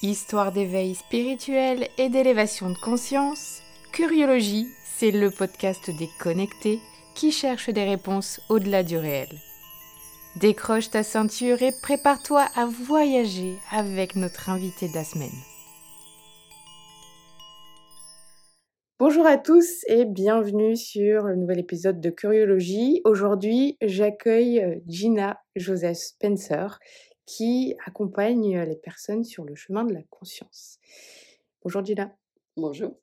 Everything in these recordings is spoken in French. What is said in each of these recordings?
Histoire d'éveil spirituel et d'élévation de conscience, Curiologie, c'est le podcast des connectés qui cherchent des réponses au-delà du réel. Décroche ta ceinture et prépare-toi à voyager avec notre invité de la semaine. Bonjour à tous et bienvenue sur le nouvel épisode de Curiologie. Aujourd'hui, j'accueille euh, Gina Joseph Spencer qui accompagne les personnes sur le chemin de la conscience. Bonjour Gina. Bonjour.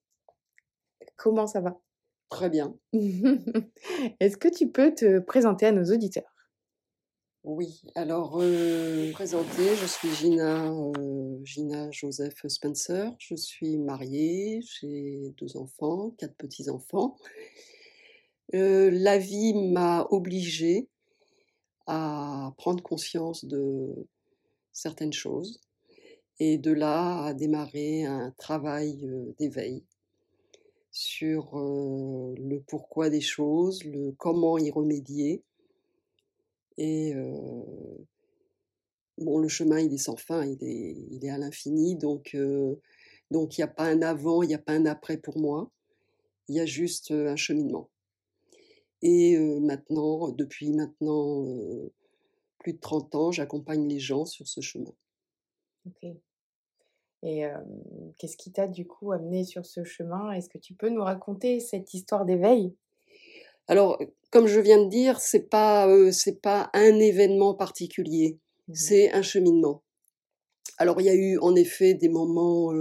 Comment ça va? Très bien. Est-ce que tu peux te présenter à nos auditeurs? Oui, alors euh, présenter, je suis Gina, euh, Gina Joseph Spencer. Je suis mariée, j'ai deux enfants, quatre petits-enfants. Euh, la vie m'a obligée à prendre conscience de certaines choses et de là à démarrer un travail d'éveil sur le pourquoi des choses, le comment y remédier. Et bon, le chemin, il est sans fin, il est, il est à l'infini, donc donc il n'y a pas un avant, il n'y a pas un après pour moi, il y a juste un cheminement. Et maintenant, depuis maintenant plus de 30 ans, j'accompagne les gens sur ce chemin. Ok. Et qu'est-ce qui t'a du coup amené sur ce chemin? Est-ce que tu peux nous raconter cette histoire d'éveil? Alors, comme je viens de dire, c'est pas c'est pas un événement particulier, mmh c'est un cheminement. Alors, il y a eu en effet des moments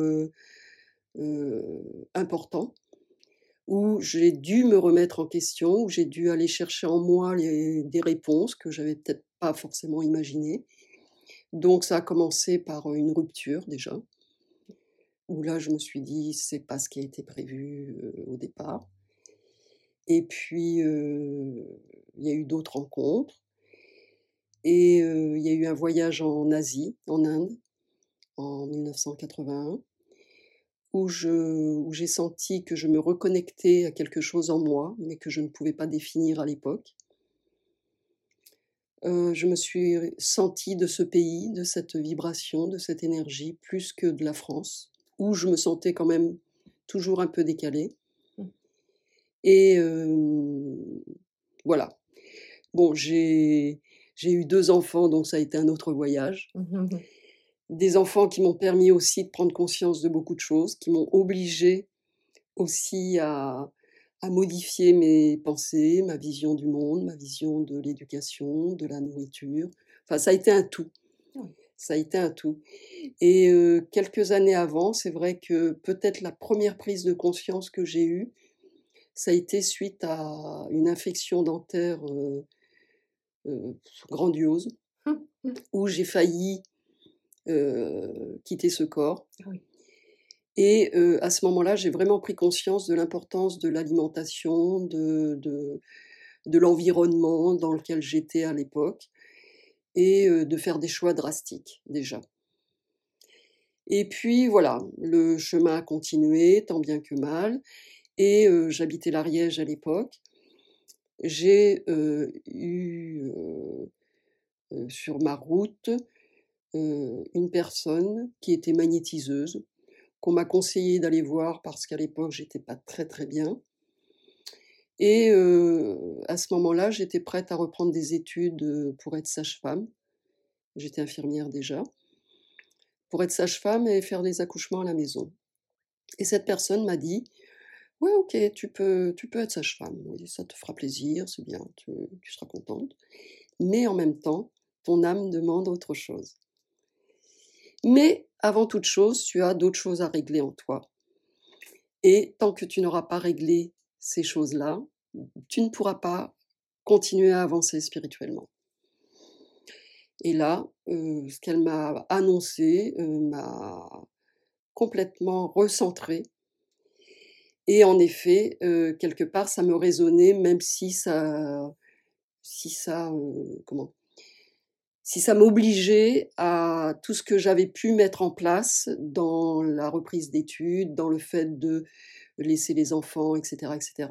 importants où j'ai dû me remettre en question, où j'ai dû aller chercher en moi des réponses que j'avais peut-être forcément imaginées. Donc ça a commencé par une rupture déjà, où là je me suis dit c'est pas ce qui a été prévu au départ. Et puis il y a eu d'autres rencontres. Et il y a eu un voyage en Asie, en Inde, en 1981, où, où j'ai senti que je me reconnectais à quelque chose en moi, mais que je ne pouvais pas définir à l'époque. Je me suis sentie de ce pays, de cette vibration, de cette énergie, plus que de la France où je me sentais quand même toujours un peu décalée. Mmh. Et voilà. Bon, j'ai eu deux enfants, donc ça a été un autre voyage. Mmh Des enfants qui m'ont permis aussi de prendre conscience de beaucoup de choses, qui m'ont obligé aussi à, à modifier mes pensées, ma vision du monde, ma vision de l'éducation, de la nourriture. Enfin, ça a été un tout ça a été un tout. Et quelques années avant, c'est vrai que peut-être la première prise de conscience que j'ai eue, ça a été suite à une infection dentaire grandiose, où j'ai failli quitter ce corps. Et à ce moment-là, j'ai vraiment pris conscience de l'importance de l'alimentation, de, de l'environnement dans lequel j'étais à l'époque et de faire des choix drastiques déjà. Et puis voilà, le chemin a continué, tant bien que mal, et j'habitais l'Ariège à l'époque. J'ai eu sur ma route une personne qui était magnétiseuse, m'a conseillé d'aller voir parce qu'à l'époque j'étais pas très très bien. Et à ce moment-là, j'étais prête à reprendre des études pour être sage-femme. J'étais infirmière déjà. Pour être sage-femme et faire des accouchements à la maison. Et cette personne m'a dit Ouais, ok, tu peux, tu peux être sage-femme. ça te fera plaisir, c'est bien, tu, tu seras contente. Mais en même temps, ton âme demande autre chose. Mais avant toute chose, tu as d'autres choses à régler en toi. Et tant que tu n'auras pas réglé ces choses-là, tu ne pourras pas continuer à avancer spirituellement. Et là, ce qu'elle m'a annoncé m'a complètement recentré. Et en effet, quelque part, ça me résonnait, même si ça, si ça, comment, si ça m'obligeait à tout ce que j'avais pu mettre en place dans la reprise d'études, dans le fait de laisser les enfants, etc., etc.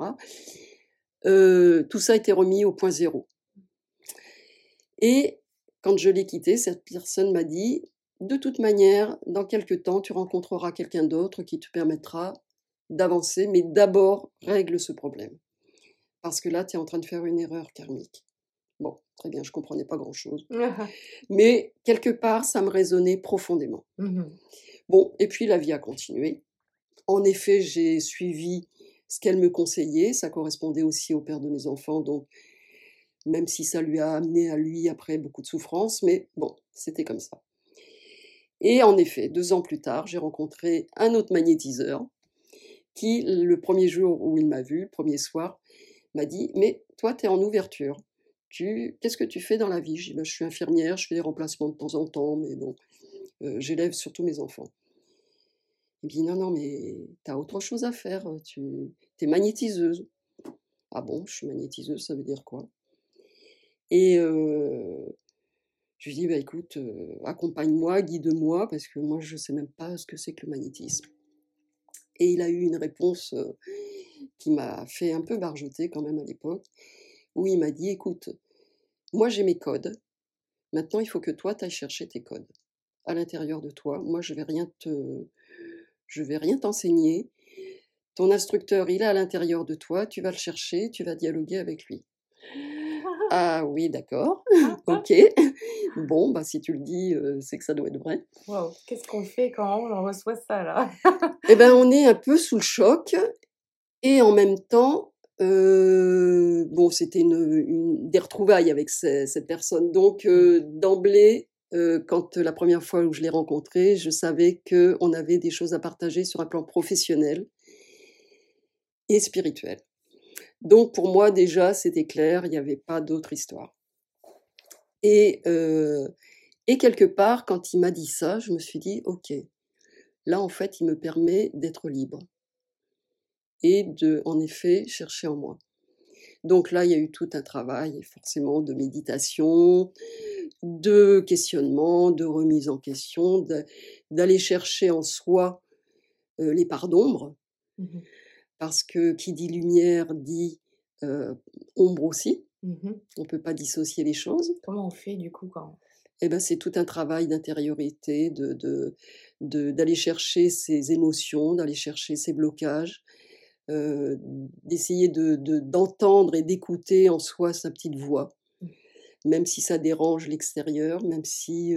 Euh, tout ça été remis au point zéro. Et quand je l'ai quitté, cette personne m'a dit de toute manière, dans quelques temps, tu rencontreras quelqu'un d'autre qui te permettra d'avancer, mais d'abord règle ce problème. Parce que là, tu es en train de faire une erreur karmique. Très bien, je ne comprenais pas grand-chose. mais quelque part, ça me résonnait profondément. Mmh bon, et puis la vie a continué. En effet, j'ai suivi ce qu'elle me conseillait. Ça correspondait aussi au père de mes enfants, donc même si ça lui a amené à lui après beaucoup de souffrance, mais bon, c'était comme ça. Et en effet, deux ans plus tard, j'ai rencontré un autre magnétiseur qui, le premier jour où il m'a vu, le premier soir, m'a dit Mais toi, tu es en ouverture. Qu'est-ce que tu fais dans la vie? Je dis bah, Je suis infirmière, je fais des remplacements de temps en temps, mais bon, euh, j'élève surtout mes enfants. Il me dit Non, non, mais tu as autre chose à faire. Tu es magnétiseuse. Ah bon, je suis magnétiseuse, ça veut dire quoi? Et euh, je lui dis bah, Écoute, euh, accompagne-moi, guide-moi, parce que moi, je ne sais même pas ce que c'est que le magnétisme. Et il a eu une réponse qui m'a fait un peu barjoter quand même à l'époque, où il m'a dit, écoute, moi j'ai mes codes, maintenant il faut que toi tu ailles chercher tes codes à l'intérieur de toi. Moi je vais rien te, je vais rien t'enseigner. Ton instructeur, il est à l'intérieur de toi, tu vas le chercher, tu vas dialoguer avec lui. Ah oui, d'accord. ok. Bon, bah si tu le dis, c'est que ça doit être vrai. Qu'est-ce qu'on fait quand on reçoit ça là? Eh ben, on est un peu sous le choc et en même temps, bon, c'était une, des retrouvailles avec cette personne. Donc mmh. d'emblée, quand la première fois où je l'ai rencontré, je savais qu'on avait des choses à partager sur un plan professionnel et spirituel. Donc pour moi déjà, c'était clair, il n'y avait pas d'autre histoire. Et, et quelque part, quand il m'a dit ça, je me suis dit, ok, là en fait, il me permet d'être libre et de, en effet, chercher en moi. Donc là, il y a eu tout un travail, forcément, de méditation, de questionnement, de remise en question, d'aller chercher en soi les parts d'ombre, mmh parce que qui dit lumière dit ombre aussi. Mmh on ne peut pas dissocier les choses. Comment on fait du coup quand eh ben, c'est tout un travail d'intériorité, de, d'aller chercher ses émotions, d'aller chercher ses blocages, d'essayer de, d'entendre et d'écouter en soi sa petite voix, mmh. même si ça dérange l'extérieur, même si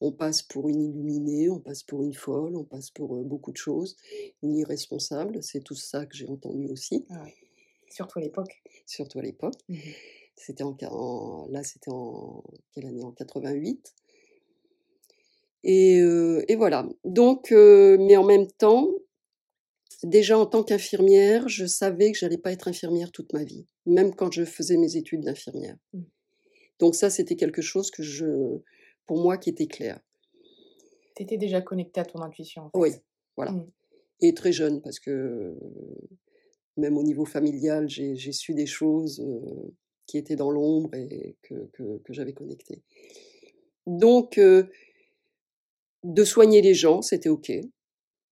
on passe pour une illuminée, on passe pour une folle, on passe pour beaucoup de choses, une irresponsable, c'est tout ça que j'ai entendu aussi. Ah Surtout à l'époque. Surtout à l'époque. Mmh c'était en, là, c'était en quelle année? En 88. Et, et voilà. Donc, mais en même temps, déjà en tant qu'infirmière, je savais que j'allais pas être infirmière toute ma vie, même quand je faisais mes études d'infirmière. Mmh. Donc ça, c'était quelque chose que je, pour moi, qui était clair. Tu étais déjà connectée à ton intuition. En fait. Oui, voilà. Mmh. Et très jeune, parce que même au niveau familial, j'ai su des choses qui étaient dans l'ombre et que, que, j'avais connectées. Donc, de soigner les gens, c'était OK.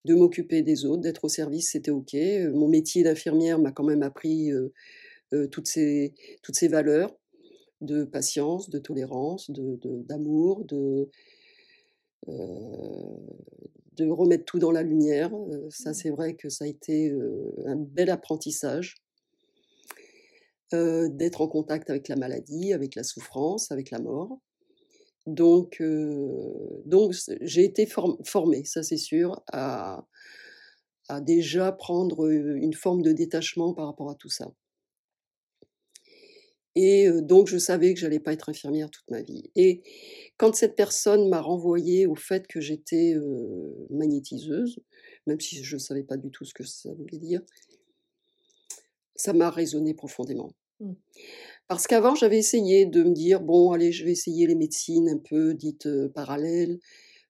De m'occuper des autres, d'être au service, c'était OK. Mon métier d'infirmière m'a quand même appris toutes, ces, toutes ces valeurs de patience, de tolérance, d'amour, de, de remettre tout dans la lumière. Ça, mmh. c'est vrai que ça a été un bel apprentissage. d'être en contact avec la maladie, avec la souffrance, avec la mort. Donc, donc j'ai été formée, ça c'est sûr, à, déjà prendre une forme de détachement par rapport à tout ça. Et donc, je savais que j'allais pas être infirmière toute ma vie. Et quand cette personne m'a renvoyé au fait que j'étais magnétiseuse, même si je ne savais pas du tout ce que ça voulait dire, ça m'a résonné profondément. Mmh. Parce qu'avant, j'avais essayé de me dire, bon, allez, je vais essayer les médecines un peu dites parallèles,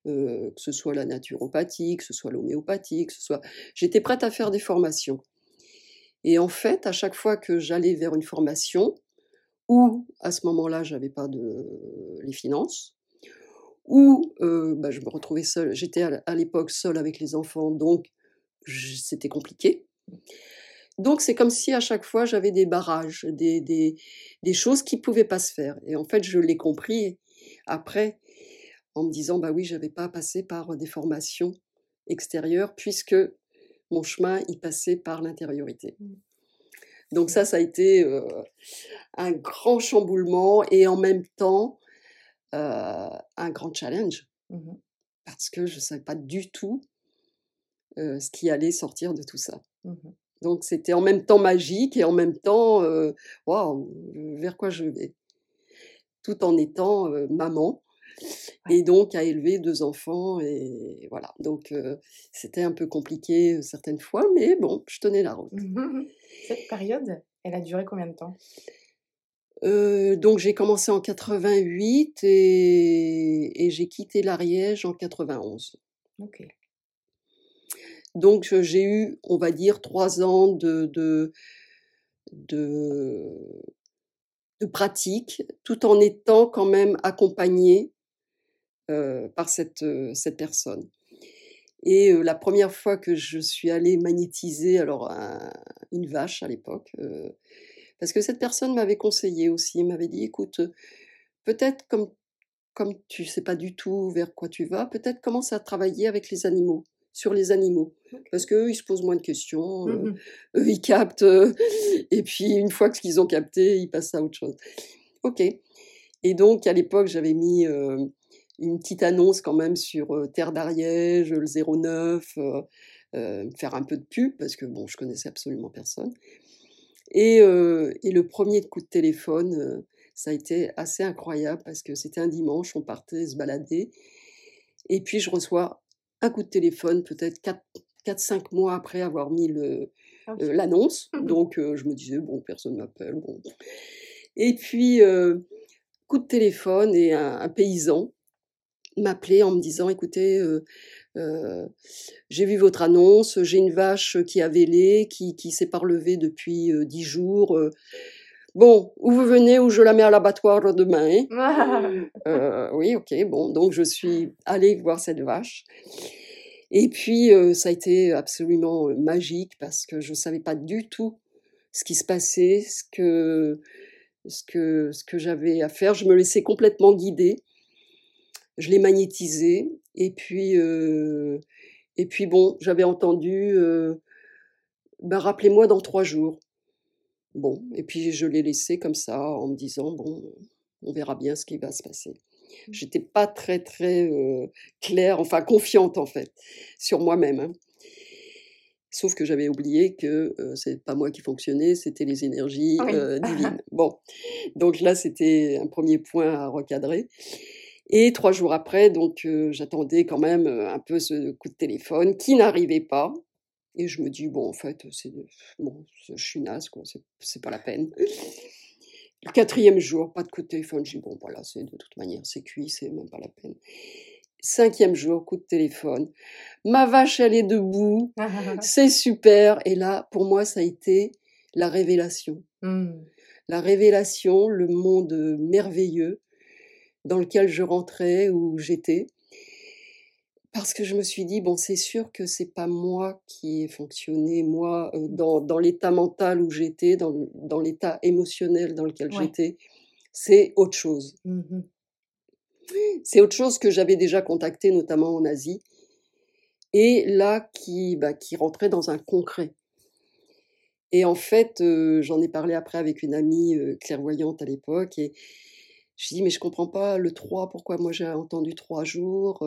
que ce soit la naturopathie, que ce soit l'homéopathie, que ce soit... J'étais prête à faire des formations. Et en fait, à chaque fois que j'allais vers une formation, ou à ce moment-là, j'avais pas de les finances, ou bah, je me retrouvais seule. J'étais à l'époque seule avec les enfants, donc c'était compliqué. Donc c'est comme si à chaque fois j'avais des barrages, des, des, des choses qui ne pouvaient pas se faire. Et en fait, je l'ai compris après, en me disant, bah oui, je n'avais pas passé par des formations extérieures, puisque mon chemin, il passait par l'intériorité. Mmh. Donc ça, ça a été un grand chamboulement et en même temps un grand challenge. Mmh parce que je ne savais pas du tout ce qui allait sortir de tout ça. Mmh Donc c'était en même temps magique et en même temps, waouh, vers quoi je vais? Tout en étant maman et donc à élever deux enfants et voilà. Donc c'était un peu compliqué certaines fois, mais bon, je tenais la route. Cette période, elle a duré combien de temps? Donc j'ai commencé en 88 et, et j'ai quitté l'Ariège en 91. Ok. Donc j'ai eu, on va dire, trois ans de, de, de, pratique, tout en étant quand même accompagnée euh, par cette, euh, cette personne. Et euh, la première fois que je suis allée magnétiser alors une vache à l'époque, parce que cette personne m'avait conseillé aussi, m'avait dit, écoute, peut-être comme comme tu sais pas du tout vers quoi tu vas, peut-être commence à travailler avec les animaux, sur les animaux, parce qu'eux, ils se posent moins de questions, mmh eux, ils captent, et puis une fois qu'ils ont capté, ils passent à autre chose. Ok. Et donc, à l'époque, j'avais mis une petite annonce quand même sur Terre d'Ariège, le 09, faire un peu de pub parce que bon, je connaissais absolument personne. Et, et le premier coup de téléphone, ça a été assez incroyable parce que c'était un dimanche, on partait se balader, et puis je reçois un coup de téléphone, peut-être 4-5 mois après avoir mis ah l'annonce. Donc je me disais, bon, personne m'appelle. Bon. Et puis, coup de téléphone et un paysan m'appeler en me disant écoutez, euh, euh, j'ai vu votre annonce, j'ai une vache qui a vélé, qui, qui s'est pas relevée depuis euh, dix jours. Bon, où vous venez, où je la mets à l'abattoir demain. Hein oui, ok, bon, donc je suis allée voir cette vache. Et puis, ça a été absolument magique parce que je ne savais pas du tout ce qui se passait, ce que, ce que, ce que j'avais à faire. Je me laissais complètement guider je l'ai magnétisé. Et puis, et puis bon, j'avais entendu, bah, rappelez-moi dans trois jours. Bon, et puis je l'ai laissé comme ça en me disant, bon, on verra bien ce qui va se passer. Mmh. J'étais pas très très claire, enfin confiante en fait, sur moi-même. Hein. Sauf que j'avais oublié que c'est pas moi qui fonctionnais, c'était les énergies divines. Bon, donc là c'était un premier point à recadrer. Et trois jours après, donc j'attendais quand même un peu ce coup de téléphone qui n'arrivait pas. Et je me dis, bon, en fait, c'est bon, je suis naze, quoi, c'est pas la peine. Le quatrième jour, pas de coup de téléphone. Je dis, bon, voilà, c'est de toute manière, c'est cuit, c'est même pas la peine. Cinquième jour, coup de téléphone. Ma vache, elle est debout. c'est super. Et là, pour moi, ça a été la révélation. Mmh. La révélation, le monde merveilleux dans lequel je rentrais, où j'étais. Parce que je me suis dit, bon, c'est sûr que c'est pas moi qui ai fonctionné, moi, euh, dans, dans l'état mental où j'étais, dans, dans l'état émotionnel dans lequel j'étais. C'est autre chose. Mmh c'est autre chose que j'avais déjà contacté, notamment en Asie. Et là, qui, bah, qui rentrait dans un concret. Et en fait, euh, j'en ai parlé après avec une amie euh, clairvoyante à l'époque. Et, je dis, mais je comprends pas le 3, pourquoi moi j'ai entendu 3 jours.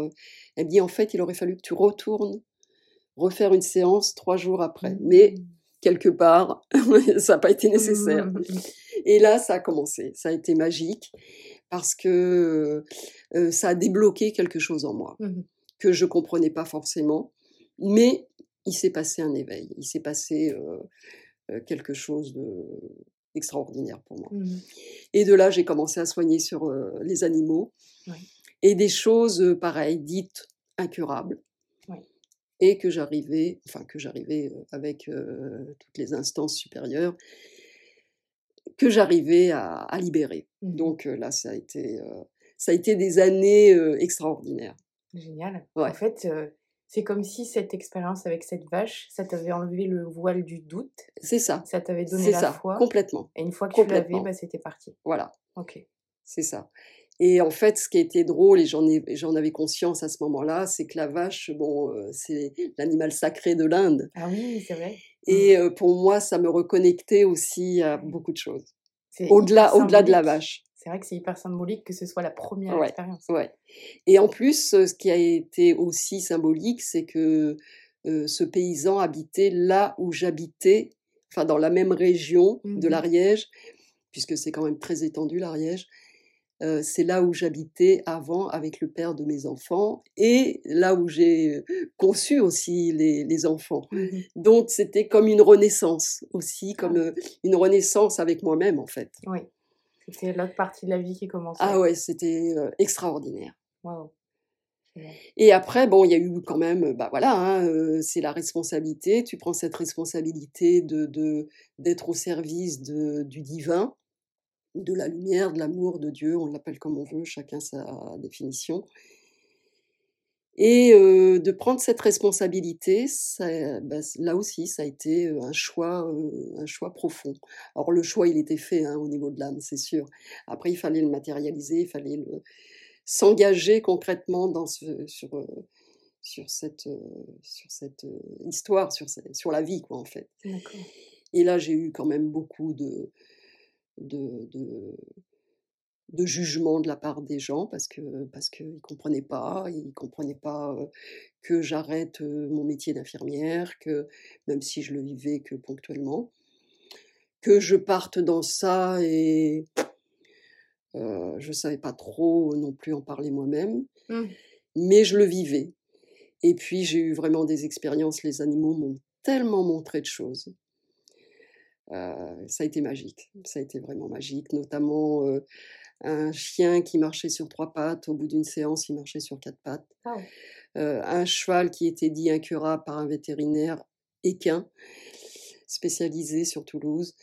Elle me dit, en fait, il aurait fallu que tu retournes refaire une séance 3 jours après. Mais mmh. quelque part, ça n'a pas été nécessaire. Mmh. Et là, ça a commencé. Ça a été magique parce que ça a débloqué quelque chose en moi mmh que je comprenais pas forcément. Mais il s'est passé un éveil. Il s'est passé quelque chose de extraordinaire pour moi. Mmh et de là, j'ai commencé à soigner sur les animaux et des choses pareilles, dites incurables. Et que j'arrivais, enfin que j'arrivais avec toutes les instances supérieures, que j'arrivais à, libérer. Mmh Donc là, ça a été, ça a été des années extraordinaires. Génial. En fait, c'est comme si cette expérience avec cette vache, ça t'avait enlevé le voile du doute. C'est ça. Ça t'avait donné la ça, foi. Complètement. Et une fois que tu l'avais, bah, c'était parti. Voilà. Ok. C'est ça. Et en fait, ce qui a été drôle, et j'en, j'en avais conscience à ce moment-là, c'est que la vache, bon, euh, c'est l'animal sacré de l'Inde. Ah oui, c'est vrai. Et euh, pour moi, ça me reconnectait aussi à beaucoup de choses. Au-delà, au-delà de la vache. C'est vrai que c'est hyper symbolique que ce soit la première expérience. Ouais. Et en plus, ce qui a été aussi symbolique, c'est que ce paysan habitait là où j'habitais, enfin dans la même région de mmh l'Ariège, puisque c'est quand même très étendu l'Ariège. c'est là où j'habitais avant avec le père de mes enfants et là où j'ai conçu aussi les, enfants. Mmh Donc c'était comme une renaissance aussi, comme ah. une renaissance avec moi-même en fait. Oui, c'était l'autre partie de la vie qui commençait. Ah ouais, c'était extraordinaire. Et après, bon, il y a eu quand même, bah voilà, hein, c'est la responsabilité. Tu prends cette responsabilité de d'être au service de, du divin, de la lumière, de l'amour, de Dieu. On l'appelle comme on veut, chacun sa définition. Et de prendre cette responsabilité, ça, bah, là aussi, ça a été un choix, un choix profond. Alors le choix, il était fait hein, au niveau de l'âme, c'est sûr. Après, il fallait le matérialiser, il fallait le, s'engager concrètement dans ce, sur, euh, sur cette, sur cette histoire, sur, sur la vie, quoi, en fait. Et là, j'ai eu quand même beaucoup de, de, de, de jugement de la part des gens parce que parce qu'ils ne comprenaient pas, ils comprenaient pas que j'arrête mon métier d'infirmière, que même si je le vivais que ponctuellement, que je parte dans ça et je ne savais pas trop non plus en parler moi-même, mmh. mais je le vivais. Et puis j'ai eu vraiment des expériences, les animaux m'ont tellement montré de choses. ça a été magique, ça a été vraiment magique, notamment un chien qui marchait sur trois pattes, au bout d'une séance il marchait sur quatre pattes, ah un cheval qui était dit incurable par un vétérinaire équin spécialisé sur Toulouse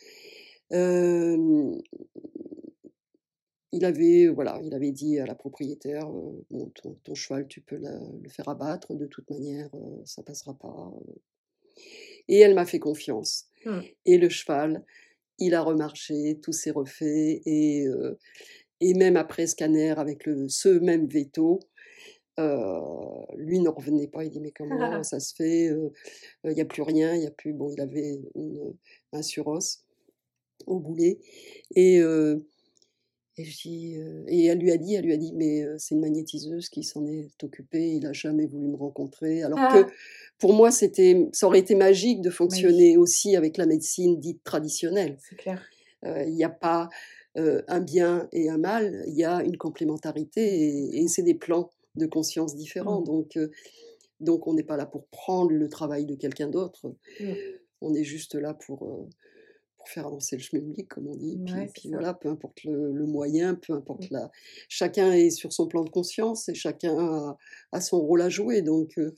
il avait, voilà, il avait dit à la propriétaire, bon, ton, cheval, tu peux le faire abattre, de toute manière, ça passera pas. Et elle m'a fait confiance. Mmh. Et le cheval, il a remarché, tout s'est refait, et, et même après scanner avec le, ce même veto, lui ne revenait pas. Il dit mais comment ça se fait Il n'y a plus rien, il y a plus. Bon, il avait une, un suros au boulet et et, et elle lui a dit, elle lui a dit, mais c'est une magnétiseuse qui s'en est occupée. Il n'a jamais voulu me rencontrer. Alors que ah! pour moi, c'était, ça aurait été magique de fonctionner aussi avec la médecine dite traditionnelle. C'est clair. Il n'y a pas un bien et un mal. Il y a une complémentarité et, c'est des plans de conscience différents. Mmh. Donc, donc on n'est pas là pour prendre le travail de quelqu'un d'autre. Mmh. On est juste là pour faire avancer le chemin public, comme on dit. Puis, puis voilà, peu importe le, moyen, peu importe mmh. la. Chacun est sur son plan de conscience et chacun a, son rôle à jouer. Donc, euh,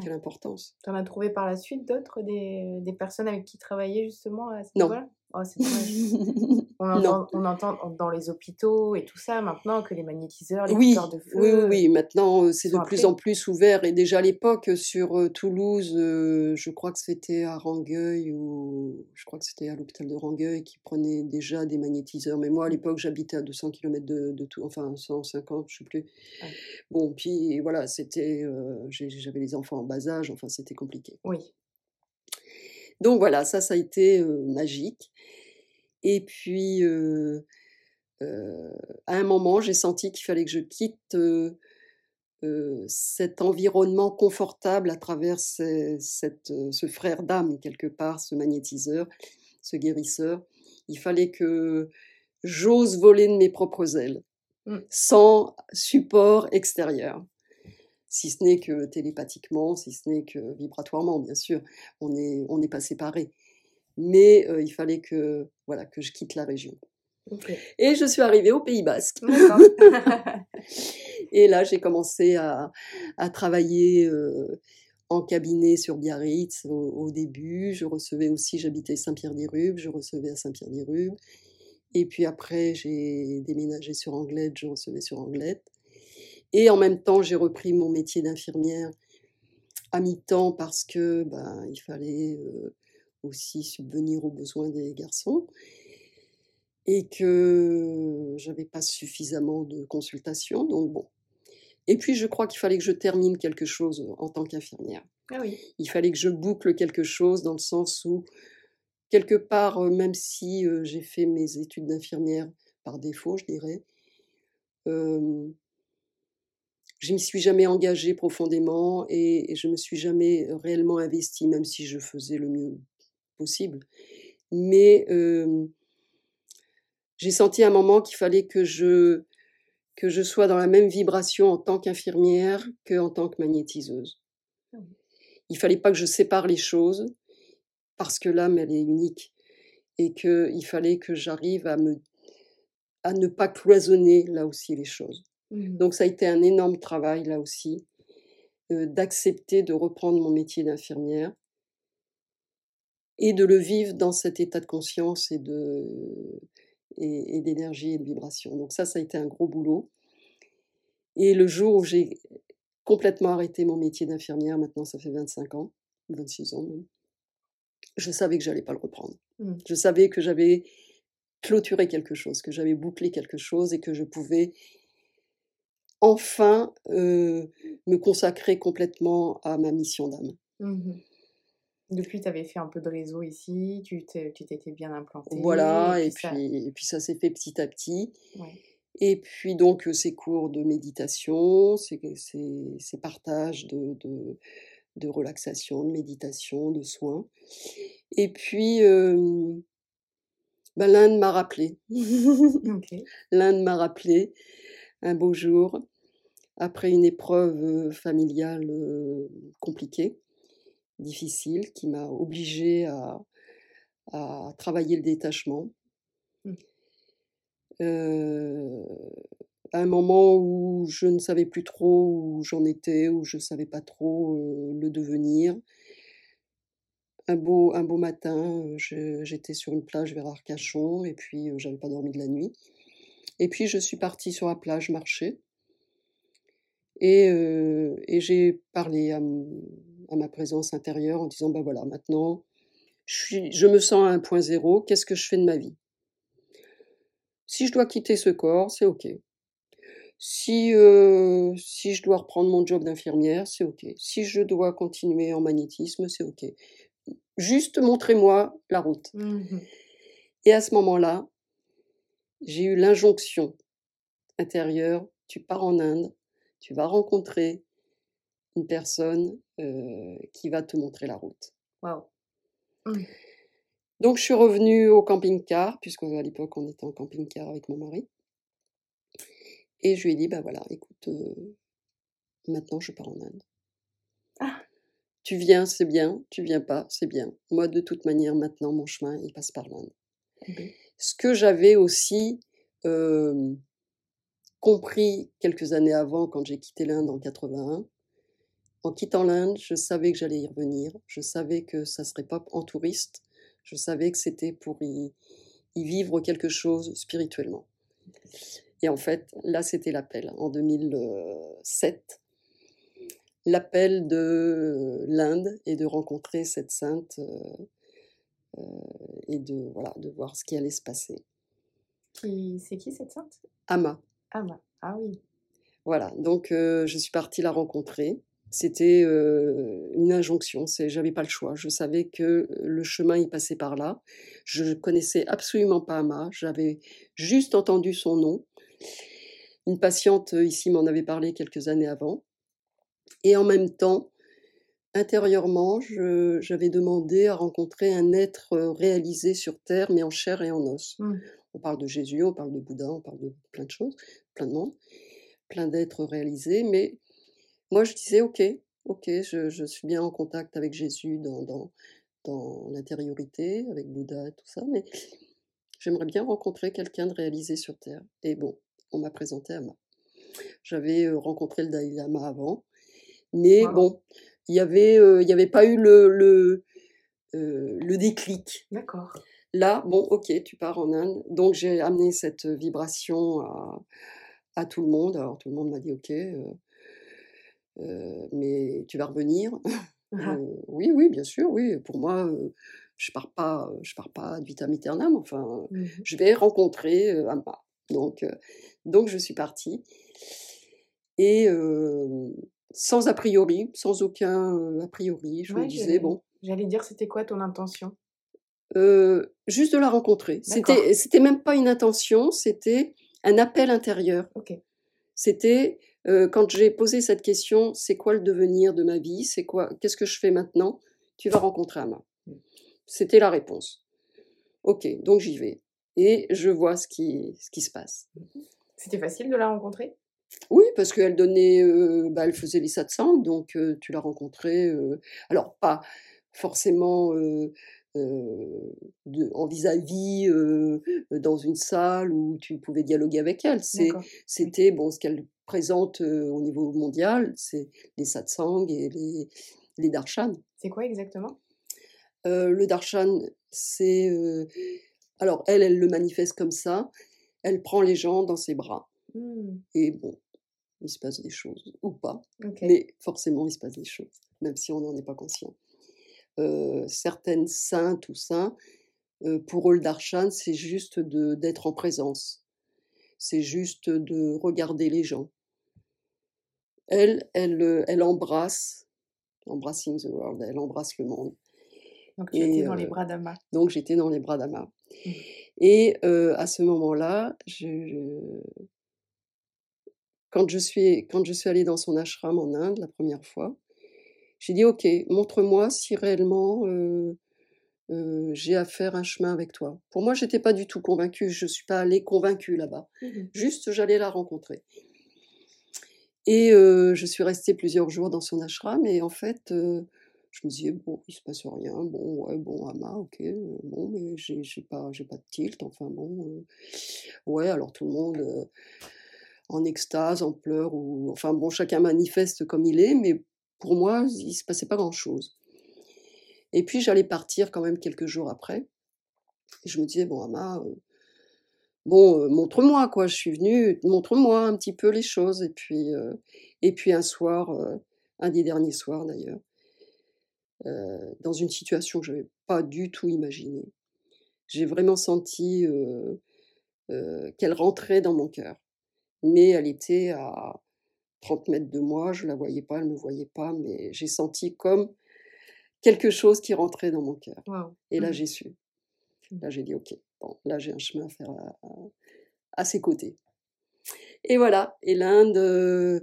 quelle importance. Tu en as trouvé par la suite d'autres, des, des, personnes avec qui travailler justement à ce Non. Oh, on, entend, dans les hôpitaux et tout ça maintenant que les magnétiseurs, les oui, de feu. Oui, oui, maintenant euh, c'est de plus en plus ouvert. Et déjà à l'époque, sur euh, Toulouse, euh, je crois que c'était à Rangueil ou je crois que c'était à l'hôpital de Rangueil qui prenait déjà des magnétiseurs. Mais moi à mmh. l'époque, j'habitais à 200 km de, de tout, enfin 150, je sais plus. Bon, puis voilà, c'était, j'avais les enfants en bas âge, enfin c'était compliqué. Oui. Donc voilà, ça, ça a été magique. Et puis, à un moment, j'ai senti qu'il fallait que je quitte cet environnement confortable à travers cette, ce frère d'âme, quelque part, ce magnétiseur, ce guérisseur. Il fallait que j'ose voler de mes propres ailes, mmh. sans support extérieur si ce n'est que télépathiquement, si ce n'est que vibratoirement, bien sûr, on n'est on pas séparés. Mais il fallait que, voilà, que je quitte la région. Et je suis arrivée au Pays Basque. et là, j'ai commencé à, à travailler en cabinet sur Biarritz au, début. Je recevais aussi, j'habitais Saint-Pierre-d'Irube, je recevais à Saint-Pierre-d'Irube. Et puis après, j'ai déménagé sur Anglette, je recevais sur Anglette. Et en même temps, j'ai repris mon métier d'infirmière à mi-temps parce que ben, il fallait aussi subvenir aux besoins des garçons. et que j'avais pas suffisamment de consultations. Donc bon. Et puis je crois qu'il fallait que je termine quelque chose en tant qu'infirmière. Ah oui. Il fallait que je boucle quelque chose dans le sens où, quelque part, euh, même si euh, j'ai fait mes études d'infirmière par défaut, je dirais, euh, je m'y suis jamais engagée profondément et, et je me suis jamais réellement investie, même si je faisais le mieux possible. Mais euh, j'ai senti à un moment qu'il fallait que je que je sois dans la même vibration en tant qu'infirmière que en tant que magnétiseuse. Ah Il fallait pas que je sépare les choses parce que l'âme elle est unique et que il fallait que j'arrive à me à ne pas cloisonner là aussi les choses. Mhm. Donc ça a été un énorme travail là aussi euh, d'accepter de reprendre mon métier d'infirmière et de le vivre dans cet état de conscience et de et, et d'énergie et de vibration. Donc ça, ça a été un gros boulot. Et le jour où j'ai complètement arrêté mon métier d'infirmière, maintenant ça fait 25 ans, 26 ans même, je savais que j'allais pas le reprendre. Mhm. Je savais que j'avais clôturé quelque chose, que j'avais bouclé quelque chose et que je pouvais enfin euh, me consacrer complètement à ma mission d'âme. Mhm. Depuis, tu avais fait un peu de réseau ici, tu t'étais bien implanté. Voilà, et puis, et puis ça s'est fait petit à petit. ouais. Et puis donc euh, ces cours de méditation, ces, ces, ces partages de, de, de relaxation, de méditation, de soins. Et puis euh, ben, l'Inde m'a rappelé. Ok. L'Inde m'a rappelé un beau jour, après une épreuve euh, familiale euh, compliquée, difficile, qui m'a obligée à, à travailler le détachement. Mm. Euh, à un moment où je ne savais plus trop où j'en étais, où je ne savais pas trop euh, le devenir. Un beau, un beau matin, euh, j'étais sur une plage vers Arcachon et puis euh, j'avais pas dormi de la nuit. Et puis je suis partie sur la plage marcher et, et j'ai parlé à, à ma présence intérieure en disant ben voilà maintenant je, suis, je me sens à un point zéro, qu'est-ce que je fais de ma vie? Si je dois quitter ce corps, c'est ok. Si, euh, si je dois reprendre mon job d'infirmière, c'est ok. Si je dois continuer en magnétisme, c'est ok. Juste montrez-moi la route. Mhm. Et à ce moment-là, j'ai eu l'injonction intérieure, tu pars en Inde, tu vas rencontrer une personne euh, qui va te montrer la route. Donc je suis revenue au camping-car, puisque à l'époque on était en camping-car avec mon mari. Et je lui ai dit, bah voilà, écoute, euh, maintenant je pars en Inde. Ah. Tu viens, c'est bien, tu viens pas, c'est bien. Moi, de toute manière, maintenant, mon chemin, il passe par l'Inde. Ok. Ce que j'avais aussi euh, compris quelques années avant, quand j'ai quitté l'Inde en 81, en quittant l'Inde, je savais que j'allais y revenir. Je savais que ça serait pas en touriste. Je savais que c'était pour y, y vivre quelque chose spirituellement. Et en fait, là, c'était l'appel. En 2007, l'appel de l'Inde et de rencontrer cette sainte euh, euh, et de, voilà, de voir ce qui allait se passer. Qui... C'est qui cette sainte? Ama. Bah. ah oui. Voilà, donc euh, je suis partie la rencontrer. C'était euh, une injonction, c'est, j'avais pas le choix. Je savais que le chemin y passait par là. Je connaissais absolument pas Ama, j'avais juste entendu son nom. Une patiente ici m'en avait parlé quelques années avant. Et en même temps, intérieurement, j'avais demandé à rencontrer un être réalisé sur Terre, mais en chair et en os. Mm. On parle de Jésus, on parle de Bouddha, on parle de plein de choses, plein de monde, plein d'êtres réalisés. Mais moi, je disais, ok, ok, je, je suis bien en contact avec Jésus dans, dans, dans l'intériorité, avec Bouddha et tout ça, mais j'aimerais bien rencontrer quelqu'un de réalisé sur Terre. Et bon, on m'a présenté Ama. J'avais euh, rencontré le Dalai Lama avant, mais Wow. bon, il y avait, euh, n'y avait pas eu le, le, euh, le déclic. D'accord. Là, bon, ok, tu pars en Inde. Donc j'ai amené cette vibration à, à tout le monde. Alors tout le monde m'a dit ok, euh, mais tu vas revenir. Ah. oui, oui, bien sûr, oui. Pour moi, je pars pas, je pars pas de vitam aeternam. Enfin, Mmh je vais rencontrer Amma. Donc, donc je suis partie et sans a priori, sans aucun a priori, je me disais bon, j'allais dire, c'était quoi ton intention? Juste de la rencontrer. C'était c'était même pas une intention, c'était un appel intérieur. OK. C'était, heu, quand j'ai posé cette question: «C'est quoi le devenir de ma vie? C'est quoi qu'est-ce que je fais maintenant?» «Tu vas rencontrer Amma». Mmh. C'était la réponse. OK, donc j'y vais et je vois ce qui ce qui se passe. C'était facile de la rencontrer? Oui, parce qu'elle donnait, heu, bah, elle faisait les satsangs, donc heu, tu la rencontrais, heu, alors pas forcément, de en vis-à-vis, dans une salle où tu pouvais dialoguer avec elle. C'est c'était bon, ce qu'elle présente, heu, au niveau mondial, c'est les satsangs et les les darshan. C'est quoi exactement? Heu, le darshan, c'est, heu, alors elle, elle le manifeste comme ça, elle prend les gens dans ses bras Mmh. et bon, il se passe des choses ou pas, mais forcément il se passe des choses, même si on n'en est pas conscient. Certaines saintes ou saints, pour eux le darshan, c'est juste d'être en présence. C'est juste de regarder les gens. Elle, elle, heu, elle embrasse, embracing the world, elle embrasse le monde. Donc tu étais dans les heu, bras d'Amma. donc j'étais dans les bras d'Amma Mmh. et heu, à ce moment-là, je je quand je suis quand je suis allée dans son ashram en Inde la première fois, j'ai dit: «OK, montre-moi si réellement, heu heu, j'ai à faire un chemin avec toi». Pour moi, j'étais pas du tout convaincue, je suis pas allée convaincue là-bas. Mmh Juste, j'allais la rencontrer et heu, je suis restée plusieurs jours dans son ashram et en fait, heu, je me disais: «Bon, il se passe rien, bon, ouais, bon, Amma, OK, heu, bon, mais j'ai j'ai pas pas de tilt, enfin bon, ouais, alors tout le monde, en extase, en pleurs ou enfin bon, chacun manifeste comme il est, mais pour moi, il se passait pas grand-chose» et puis j'allais partir quand même quelques jours après. Et je me disais: «Bon, Amma, heu, bon, heu, montre-moi quoi, je suis venue, montre-moi un petit peu les choses» et puis, heu et puis un soir, heu, un des derniers soirs d'ailleurs, dans une situation que j'avais pas du tout imaginée, j'ai vraiment senti, qu'elle rentrait dans mon cœur. Mais elle était à 30 mètres de moi, je la voyais pas, elle me voyait pas, mais j'ai senti comme quelque chose qui rentrait dans mon cœur et là Mmh. j'ai su. Là j'ai dit: «OK, bon, là j'ai un chemin à faire à à à ses côtés» et voilà et l'Inde,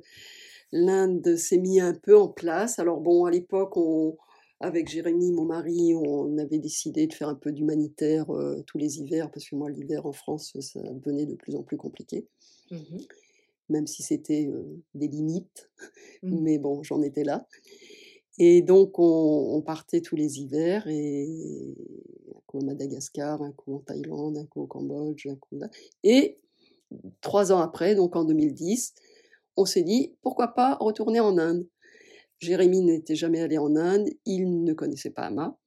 s'est mis un peu en place. Alors bon, à l'époque, on avec Jérémy, mon mari, on avait décidé de faire un peu d'humanitaire, heu, tous les hivers parce que moi l'hiver en France, ça devenait de plus en plus compliqué. Mmh Même si c'était, heu, des limites, Mmh. mais bon, j'en étais là et donc on partait tous les hivers un coup à Madagascar, un coup en Thaïlande, un coup au Cambodge, un coup là. Et 3 ans après, donc en 2010, on s'est dit: «Pourquoi pas retourner en Inde?» Jérémy n'était jamais allé en Inde, il ne connaissait pas Amma,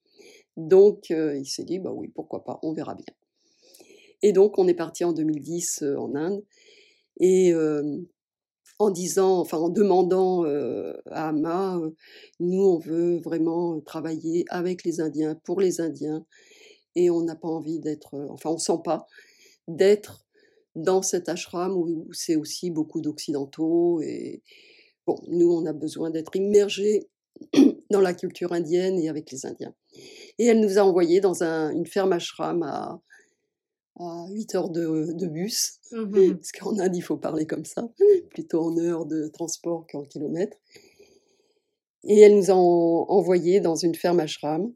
donc heu, il s'est dit: «Bah oui, pourquoi pas, on verra bien» et donc on est partis en 2010, heu, en Inde. Et hem, en disant enfin en demandant, heu, à Amma, heu: «Nous, on veut vraiment travailler avec les Indiens, pour les Indiens et on n'a pas envie d'être, enfin on sent pas d'être dans cet ashram où c'est aussi beaucoup d'occidentaux et bon, nous, on a besoin d'être immergés dans la culture indienne et avec les Indiens» et elle nous a envoyés dans un une ferme ashram à à 8 heures de de bus. Mmh Parce qu'en Inde, il faut parler comme ça, plutôt en heures de transport qu'en kilomètres. Et elle nous a en envoyés dans une ferme ashram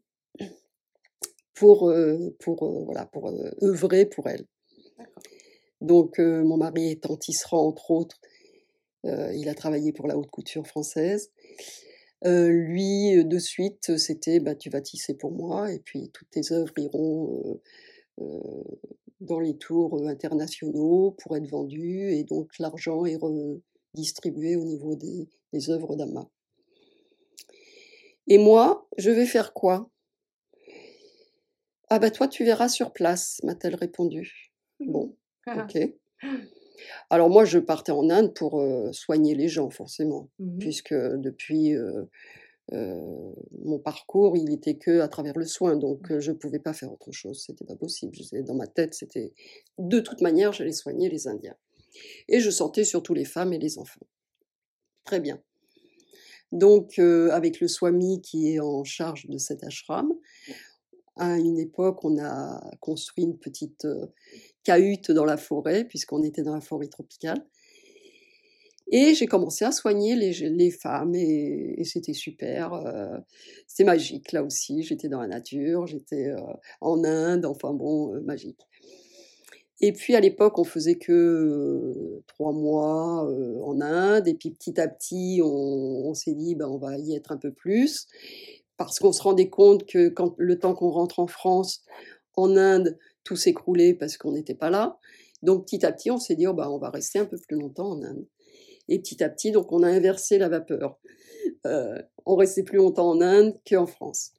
pour, heu, pour, heu, voilà, pour, heu, œuvrer pour elle. Donc mon mari étant tisserand, entre autres, il a travaillé pour la haute couture française. Lui, de suite, c'était: «Bah, tu vas tisser pour moi et puis toutes tes œuvres iront, dans les tours, heu, internationaux pour être vendues et donc l'argent est redistribué au niveau des des œuvres d'Amma». Et moi, je vais faire quoi? «Ah bah, toi, tu verras sur place», m'a-t-elle répondu. Bon, OK. Alors moi, je partais en Inde pour, heu, soigner les gens forcément, Mmh mh. puisque depuis, heu mon parcours, il était que à travers le soin, donc je ne pouvais pas faire autre chose, c'était pas possible. Dans ma tête, c'était de toute manière, j'allais soigner les Indiens. Et je sentais surtout les femmes et les enfants. Très bien. Donc, avec le Swami qui est en charge de cet ashram, à une époque, on a construit une petite cahute dans la forêt, puisqu'on était dans la forêt tropicale. Et j'ai commencé à soigner les, femmes et, c'était super. c'était magique là aussi. J'étais dans la nature, j'étais en Inde, enfin bon, magique. Et puis à l'époque, on faisait que trois mois en Inde. Et puis petit à petit, on, s'est dit, ben, on va y être un peu plus. Parce qu'on se rendait compte que quand le temps qu'on rentre en France, en Inde, tout s'écroulait parce qu'on n'était pas là. Donc petit à petit, on s'est dit, oh, ben, on va rester un peu plus longtemps en Inde. Et petit à petit, donc on a inversé la vapeur. on restait plus longtemps en Inde qu'en France.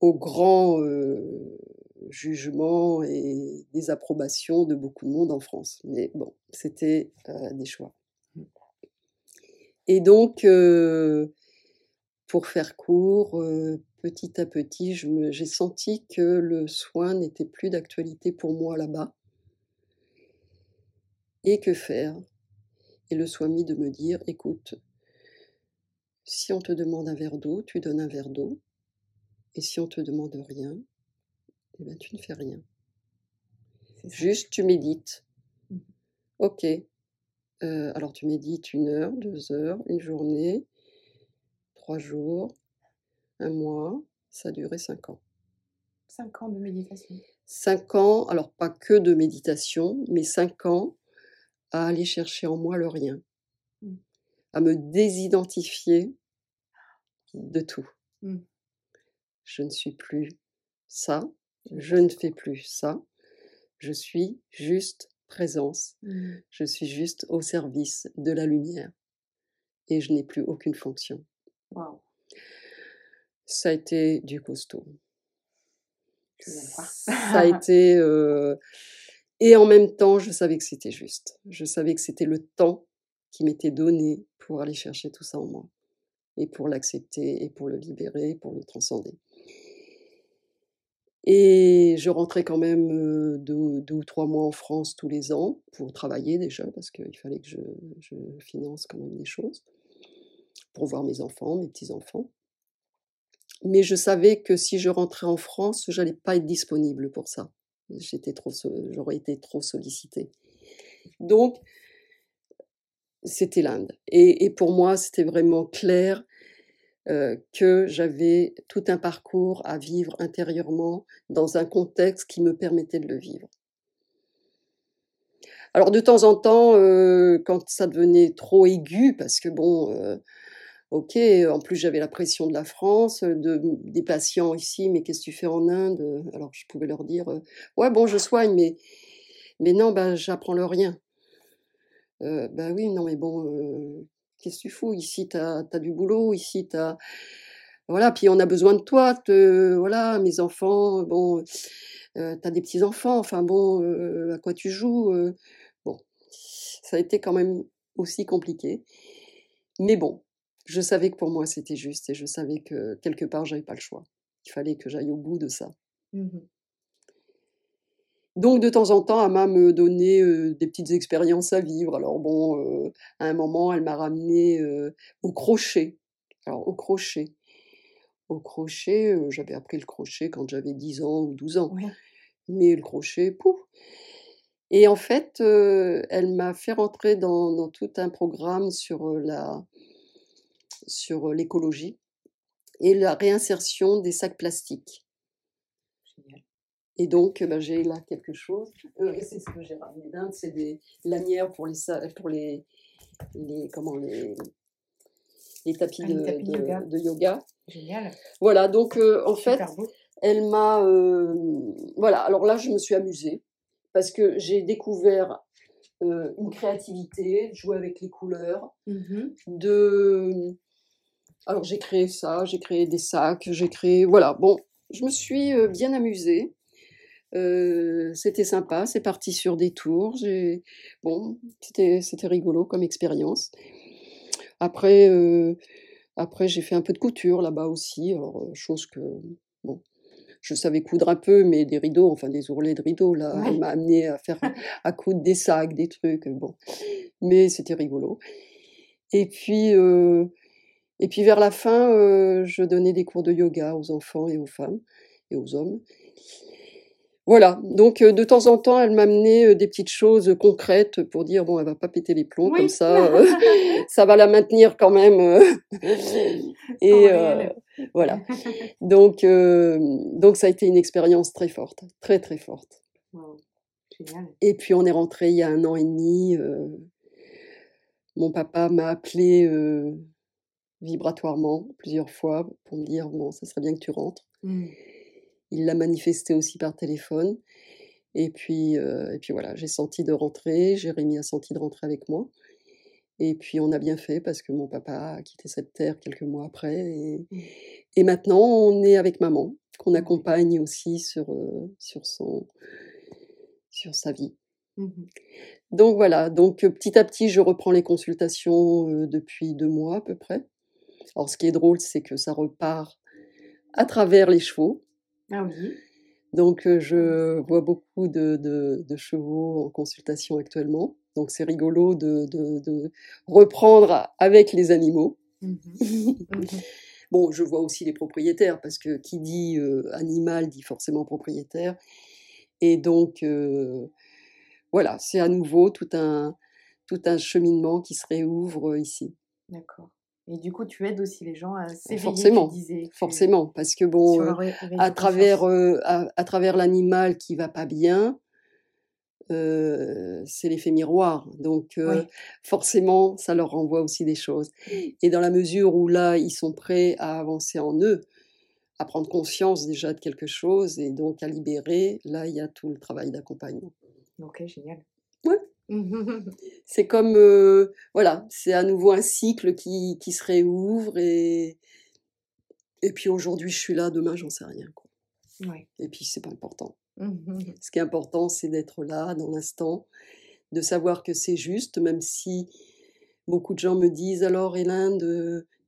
Au grand jugement et désapprobation de beaucoup de monde en France. Mais bon, c'était euh, des choix. Et donc, euh, pour faire court, euh, petit à petit, j'ai senti que le soin n'était plus d'actualité pour moi là-bas. Et que faire? Et le mis de me dire, écoute, si on te demande un verre d'eau, tu donnes un verre d'eau. Et si on te demande rien, eh ben, tu ne fais rien. Juste, tu médites. Mmh. Ok. Euh, alors, tu médites une heure, deux heures, une journée, trois jours, un mois. Ça a duré cinq ans. Cinq ans de méditation. Cinq ans, alors pas que de méditation, mais cinq ans à aller chercher en moi le rien, mmh. à me désidentifier de tout. Mmh. Je ne suis plus ça, je ne fais plus ça. Je suis juste présence. Mmh. Je suis juste au service de la lumière. Et je n'ai plus aucune fonction. Ça a été du costaud. ça a été. Euh, et en même temps, je savais que c'était juste. Je savais que c'était le temps qui m'était donné pour aller chercher tout ça en moi. Et pour l'accepter, et pour le libérer, pour le transcender. Et je rentrais quand même deux, ou trois mois en France tous les ans pour travailler déjà, parce qu'il fallait que je, finance quand même des choses, pour voir mes enfants, mes petits-enfants. Mais je savais que si je rentrais en France, j'allais pas être disponible pour ça. J'étais trop, j'aurais été trop sollicitée. Donc, c'était l'Inde. et, pour moi, c'était vraiment clair euh, que j'avais tout un parcours à vivre intérieurement dans un contexte qui me permettait de le vivre. Alors de temps en temps, euh, quand ça devenait trop aigu, parce que bon, euh, ok, en plus j'avais la pression de la France, de, des patients ici, mais qu'est-ce que tu fais en Inde Alors je pouvais leur dire, ouais bon, je soigne, mais mais non, ben j'apprends le rien. ben oui, non mais bon, qu'est-ce que tu fous? Ici, tu as, du boulot, ici, tu as. Voilà, puis on a besoin de toi, voilà, mes enfants, bon, euh, tu as des petits-enfants, enfin bon, euh, à quoi tu joues euh, Bon, ça a été quand même aussi compliqué. Mais bon, je savais que pour moi c'était juste et je savais que quelque part j'avais pas le choix. Il fallait que j'aille au bout de ça. Mmh donc de temps en temps, Ama me donnait des petites expériences à vivre. Alors bon, à un moment, elle m'a ramené au crochet. Alors au crochet. Au crochet, j'avais appris le crochet quand j'avais 10 ans ou 12 ans. Mais le crochet, pouf Et en fait, elle m'a fait rentrer dans, dans, tout un programme sur la sur l'écologie et la réinsertion des sacs plastiques. Et donc, bah, j'ai là quelque chose. Euh, c'est ce que j'ai ramené d'Inde, c'est des lanières pour les, pour les, les, comment, les, les tapis, ah, de, yoga. Génial. Voilà, donc euh, en fait, elle m'a. Euh, voilà, alors là, je me suis amusée parce que j'ai découvert une créativité, de jouer avec les couleurs, mmh de. Alors j'ai créé ça, j'ai créé des sacs, j'ai créé. Voilà, bon, je me suis bien amusée. Euh, c'était sympa, c'est parti sur des tours. Bon, c'était rigolo comme expérience. Après, euh, Après, j'ai fait un peu de couture là-bas aussi, alors, chose que, bon, je savais coudre un peu, mais des rideaux, enfin des ourlets de rideaux, là, elle m'a amené à faire, à coudre des sacs, des trucs, bon. Mais c'était rigolo. Et puis, et puis vers la fin, je donnais des cours de yoga aux enfants et aux femmes et aux hommes. Voilà, donc de temps en temps, elle m'amenait des petites choses concrètes pour dire bon, elle va pas péter les plombs comme ça, ça va la maintenir quand même. et voilà. Donc donc ça a été une expérience très forte, très très forte. Et puis on est rentré il y a un an et demi. mon papa m'a appelé vibratoirement plusieurs fois pour me dire bon, ça serait bien que tu rentres. Mmh. Il l'a manifesté aussi par téléphone. Et puis, euh, et puis voilà, j'ai senti de rentrer, Jérémy a senti de rentrer avec moi. Et puis on a bien fait parce que mon papa a quitté cette terre quelques mois après. Et, mmh. maintenant, on est avec maman, qu'on accompagne aussi sur, euh, sur, son, sur sa vie. Mmh donc voilà, donc petit à petit, je reprends les consultations euh, depuis deux mois à peu près. Alors ce qui est drôle, c'est que ça repart à travers les chevaux. Ah Donc, je vois beaucoup de, chevaux en consultation actuellement. Donc, c'est rigolo de, reprendre avec les animaux. Mmh mmh bon, je vois aussi les propriétaires, parce que qui dit animal dit forcément propriétaire. Et donc, voilà, c'est à nouveau tout un, tout un cheminement qui se réouvre ici. D'accord. Et du coup, tu aides aussi les gens à s'éveiller. Forcément, forcément, parce que bon, à travers à, travers l'animal qui va pas bien, c'est l'effet miroir. Donc forcément, ça leur renvoie aussi des choses. Et dans la mesure où là, ils sont prêts à avancer en eux, à prendre conscience déjà de quelque chose et donc à libérer, là, il y a tout le travail d'accompagnement. Ok, génial. C'est comme, euh, voilà, c'est à nouveau un cycle qui, qui se réouvre et, et puis aujourd'hui je suis là, demain j'en sais rien. Quoi. Et puis c'est pas important. Ce qui est important, c'est d'être là dans l'instant, de savoir que c'est juste, même si beaucoup de gens me disent alors Hélène,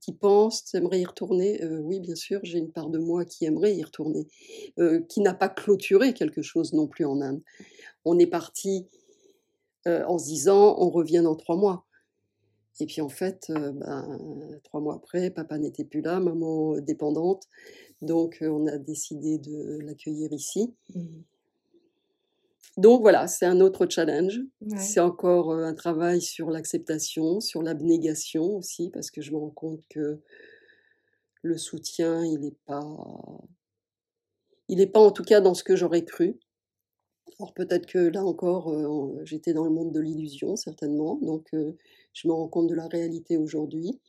tu penses, tu aimerais y retourner? Euh, Oui, bien sûr, j'ai une part de moi qui aimerait y retourner, euh, qui n'a pas clôturé quelque chose non plus en Inde. On est parti euh, en se disant on revient dans trois mois. Et puis en fait, euh, ben, trois mois après, papa n'était plus là, maman dépendante. Donc euh, on a décidé de l'accueillir ici. Mmh. Donc voilà, c'est un autre challenge. C'est encore un travail sur l'acceptation, sur l'abnégation aussi, parce que je me rends compte que le soutien, il n'est pas, il n'est pas en tout cas dans ce que j'aurais cru. Alors peut-être que là encore, j'étais dans le monde de l'illusion, certainement. Donc je me rends compte de la réalité aujourd'hui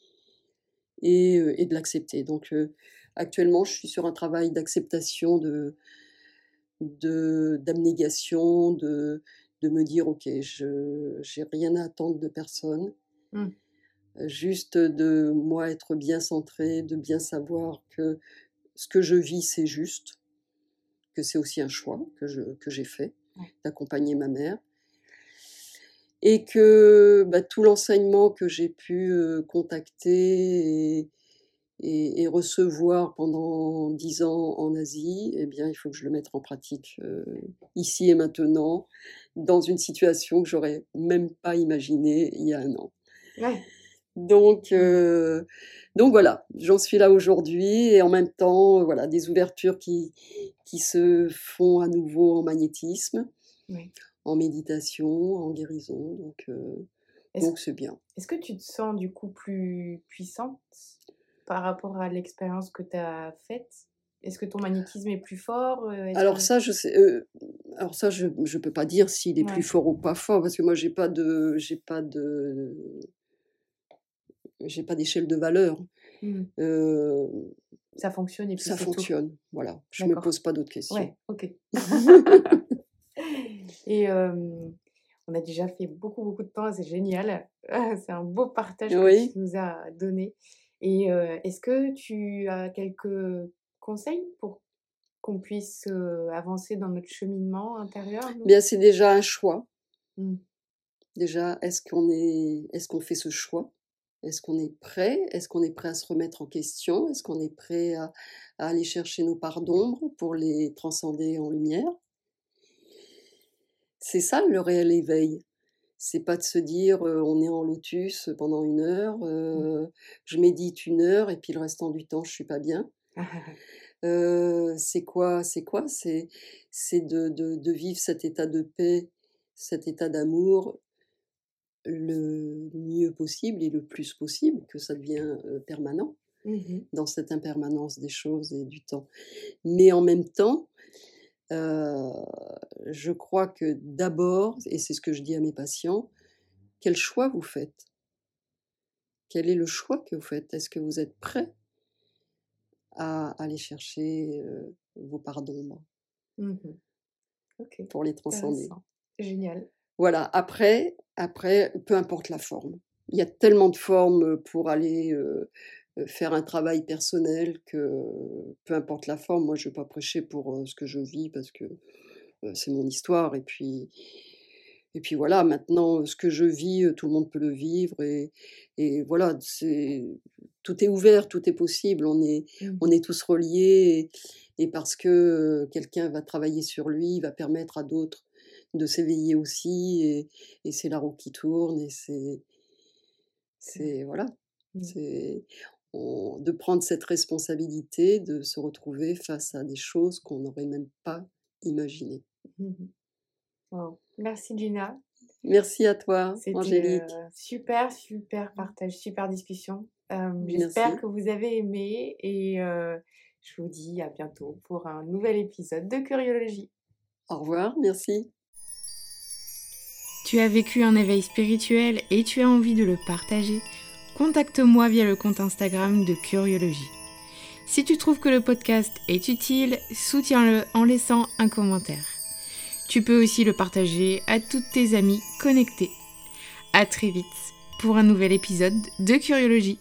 et, de l'accepter. Donc actuellement, je suis sur un travail d'acceptation, de, d'abnégation, de, de, me dire, OK, je n'ai rien à attendre de personne. Mmh. Juste de moi être bien centré, de bien savoir que ce que je vis, c'est juste que c'est aussi un choix que, je, que j'ai fait, d'accompagner ma mère. Et que bah, tout l'enseignement que j'ai pu contacter et, et, recevoir pendant dix ans en Asie, eh bien, il faut que je le mette en pratique ici et maintenant, dans une situation que j'aurais même pas imaginée il y a un an. Donc, mmh. donc voilà, j'en suis là aujourd'hui et en même temps, voilà, des ouvertures qui, qui se font à nouveau en magnétisme, en méditation, en guérison. Donc, donc c'est bien. Est-ce que tu te sens du coup plus puissante par rapport à l'expérience que tu as faite? Est-ce que ton magnétisme est plus fort Alors ça, je sais. alors ça, je ne peux pas dire s'il est plus fort ou pas fort parce que moi, j'ai pas de, j'ai pas de, j'ai pas d'échelle de valeur. Mmh. ça fonctionne et puis ça fonctionne. Voilà, je me pose pas d'autres questions. Ouais, ok. et on a déjà fait beaucoup beaucoup de temps, c'est génial. c'est un beau partage que tu nous as donné. Et est-ce que tu as quelques conseils pour qu'on puisse avancer dans notre cheminement intérieur Bien, c'est déjà un choix. Mmh. Déjà, est-ce qu'on est, est-ce qu'on fait ce choix? Est-ce qu'on est prêt? Est-ce qu'on est prêt à se remettre en question? Est-ce qu'on est prêt à, aller chercher nos parts d'ombre pour les transcender en lumière? C'est ça le réel éveil. C'est pas de se dire on est en lotus pendant une heure, mmh. je médite une heure et puis le restant du temps je suis pas bien. c'est quoi C'est quoi? C'est de, de, vivre cet état de paix, cet état d'amour le mieux possible et le plus possible, que ça devient permanent mmh dans cette impermanence des choses et du temps. Mais en même temps, je crois que d'abord, et c'est ce que je dis à mes patients, quel choix vous faites? Quel est le choix que vous faites? Est-ce que vous êtes prêt à aller chercher vos parts d'ombre? Mmh pour les transcender. Génial. Voilà, après, après, peu importe la forme. Il y a tellement de formes pour aller faire un travail personnel que peu importe la forme, moi je ne vais pas prêcher pour ce que je vis parce que c'est mon histoire et puis et puis voilà, maintenant ce que je vis, tout le monde peut le vivre et, et voilà, c'est tout est ouvert, tout est possible, on est mmh. on est tous reliés et, et parce que quelqu'un va travailler sur lui, il va permettre à d'autres de s'éveiller aussi et, et c'est la roue qui tourne et c'est c'est voilà, mmh. c'est de prendre cette responsabilité, de se retrouver face à des choses qu'on n'aurait même pas imaginées. Mmh Merci Gina. Merci à toi, Angélique. Euh, super, super partage, super discussion. J'espère que vous avez aimé et euh, je vous dis à bientôt pour un nouvel épisode de Curiologie. Au revoir, merci. Tu as vécu un éveil spirituel et tu as envie de le partager contacte-moi via le compte Instagram de Curiologie. Si tu trouves que le podcast est utile, soutiens-le en laissant un commentaire. Tu peux aussi le partager à toutes tes amies connectées. À très vite pour un nouvel épisode de Curiologie.